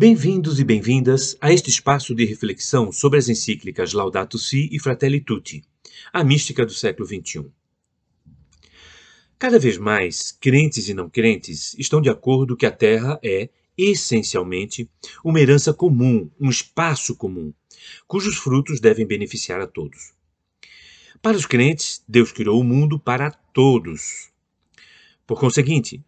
Bem-vindos e bem-vindas a este espaço de reflexão sobre as encíclicas Laudato Si e Fratelli Tutti, a mística do século XXI. Cada vez mais, crentes e não crentes estão de acordo que a Terra é, essencialmente, uma herança comum, um espaço comum, cujos frutos devem beneficiar a todos. Para os crentes, Deus criou o mundo para todos. Por conseguinte,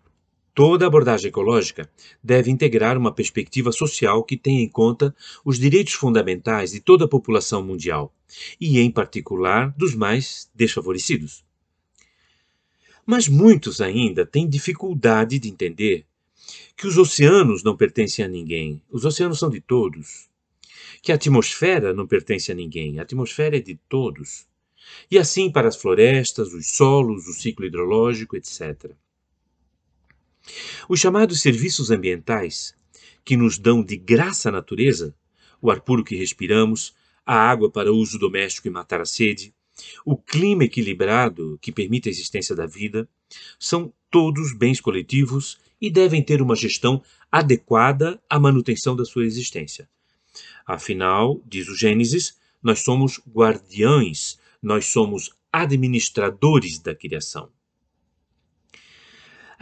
toda abordagem ecológica deve integrar uma perspectiva social que tenha em conta os direitos fundamentais de toda a população mundial, e, em particular, dos mais desfavorecidos. Mas muitos ainda têm dificuldade de entender que os oceanos não pertencem a ninguém. Os oceanos são de todos. Que a atmosfera não pertence a ninguém. A atmosfera é de todos. E assim para as florestas, os solos, o ciclo hidrológico, etc. Os chamados serviços ambientais, que nos dão de graça a natureza, o ar puro que respiramos, a água para uso doméstico e matar a sede, o clima equilibrado que permite a existência da vida, são todos bens coletivos e devem ter uma gestão adequada à manutenção da sua existência. Afinal, diz o Gênesis, nós somos guardiães, nós somos administradores da criação.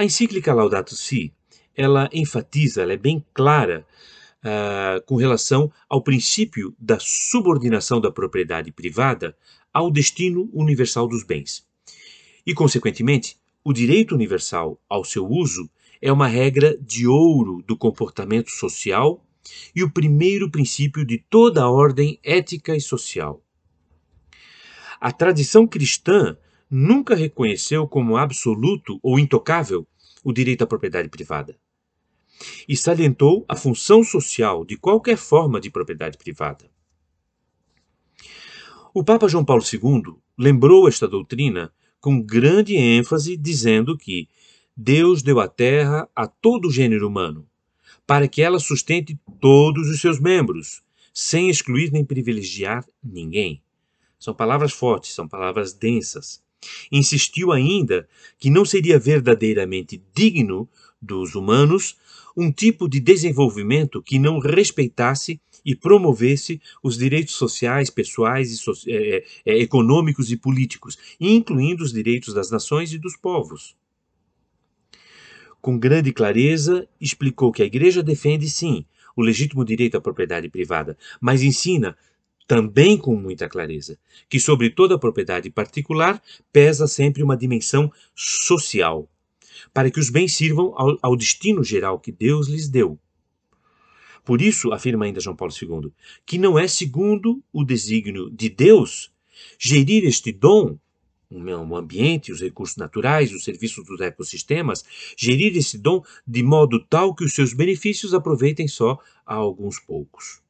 A encíclica Laudato Si, ela enfatiza, ela é bem clara uh, com relação ao princípio da subordinação da propriedade privada ao destino universal dos bens. E, consequentemente, o direito universal ao seu uso é uma regra de ouro do comportamento social e o primeiro princípio de toda a ordem ética e social. A tradição cristã nunca reconheceu como absoluto ou intocável o direito à propriedade privada e salientou a função social de qualquer forma de propriedade privada. O Papa João Paulo II lembrou esta doutrina com grande ênfase, dizendo que Deus deu a terra a todo o gênero humano, para que ela sustente todos os seus membros, sem excluir nem privilegiar ninguém. São palavras fortes, são palavras densas. Insistiu ainda que não seria verdadeiramente digno dos humanos um tipo de desenvolvimento que não respeitasse e promovesse os direitos sociais, pessoais, e so é, é, econômicos e políticos, incluindo os direitos das nações e dos povos. Com grande clareza, explicou que a Igreja defende, sim, o legítimo direito à propriedade privada, mas ensina, também com muita clareza, que sobre toda propriedade particular pesa sempre uma dimensão social, para que os bens sirvam ao, ao destino geral que Deus lhes deu. Por isso, afirma ainda João Paulo II, que não é segundo o desígnio de Deus gerir este dom, o ambiente, os recursos naturais, os serviços dos ecossistemas, gerir esse dom de modo tal que os seus benefícios aproveitem só a alguns poucos.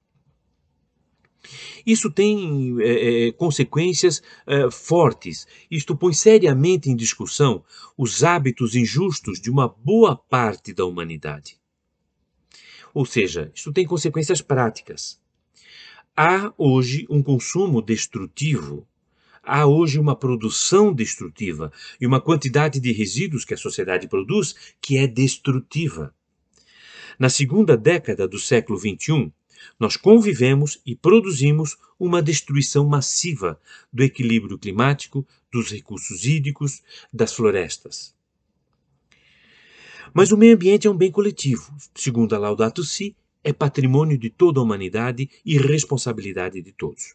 Isso tem é, consequências é, fortes. Isto põe seriamente em discussão os hábitos injustos de uma boa parte da humanidade. Ou seja, isto tem consequências práticas. Há hoje um consumo destrutivo, há hoje uma produção destrutiva e uma quantidade de resíduos que a sociedade produz que é destrutiva. Na segunda década do século XXI, nós convivemos e produzimos uma destruição massiva do equilíbrio climático, dos recursos hídricos, das florestas. Mas o meio ambiente é um bem coletivo. Segundo a Laudato Si, é patrimônio de toda a humanidade e responsabilidade de todos.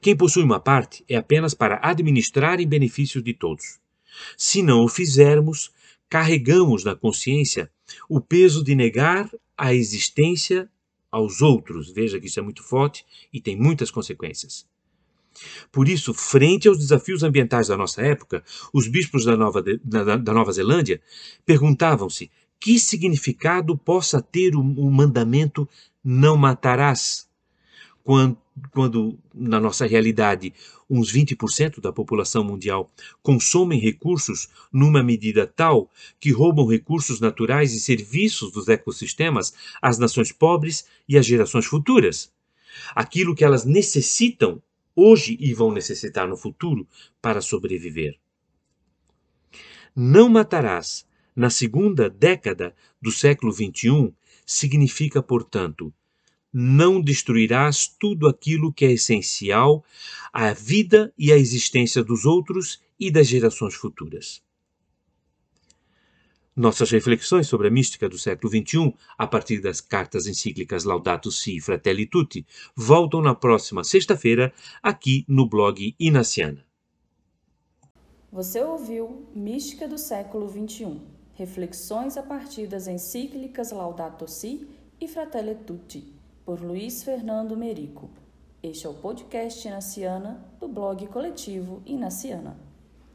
Quem possui uma parte é apenas para administrar em benefício de todos. Se não o fizermos, carregamos na consciência o peso de negar a existência aos outros. Veja que isso é muito forte e tem muitas consequências. Por isso, frente aos desafios ambientais da nossa época, os bispos da Nova, da, da Nova Zelândia perguntavam-se que significado possa ter o, o mandamento não matarás, quando, quando, na nossa realidade, uns 20% da população mundial consomem recursos numa medida tal que roubam recursos naturais e serviços dos ecossistemas às nações pobres e às gerações futuras. Aquilo que elas necessitam hoje e vão necessitar no futuro para sobreviver. Não matarás, na segunda década do século XXI, significa, portanto, não destruirás tudo aquilo que é essencial à vida e à existência dos outros e das gerações futuras. Nossas reflexões sobre a mística do século XXI, a partir das cartas encíclicas Laudato Si e Fratelli Tutti, voltam na próxima sexta-feira aqui no blog Inaciana. Você ouviu Mística do século XXI, reflexões a partir das encíclicas Laudato Si e Fratelli Tutti, por Luiz Fernando Merico. Este é o podcast Inaciana do blog coletivo Inaciana.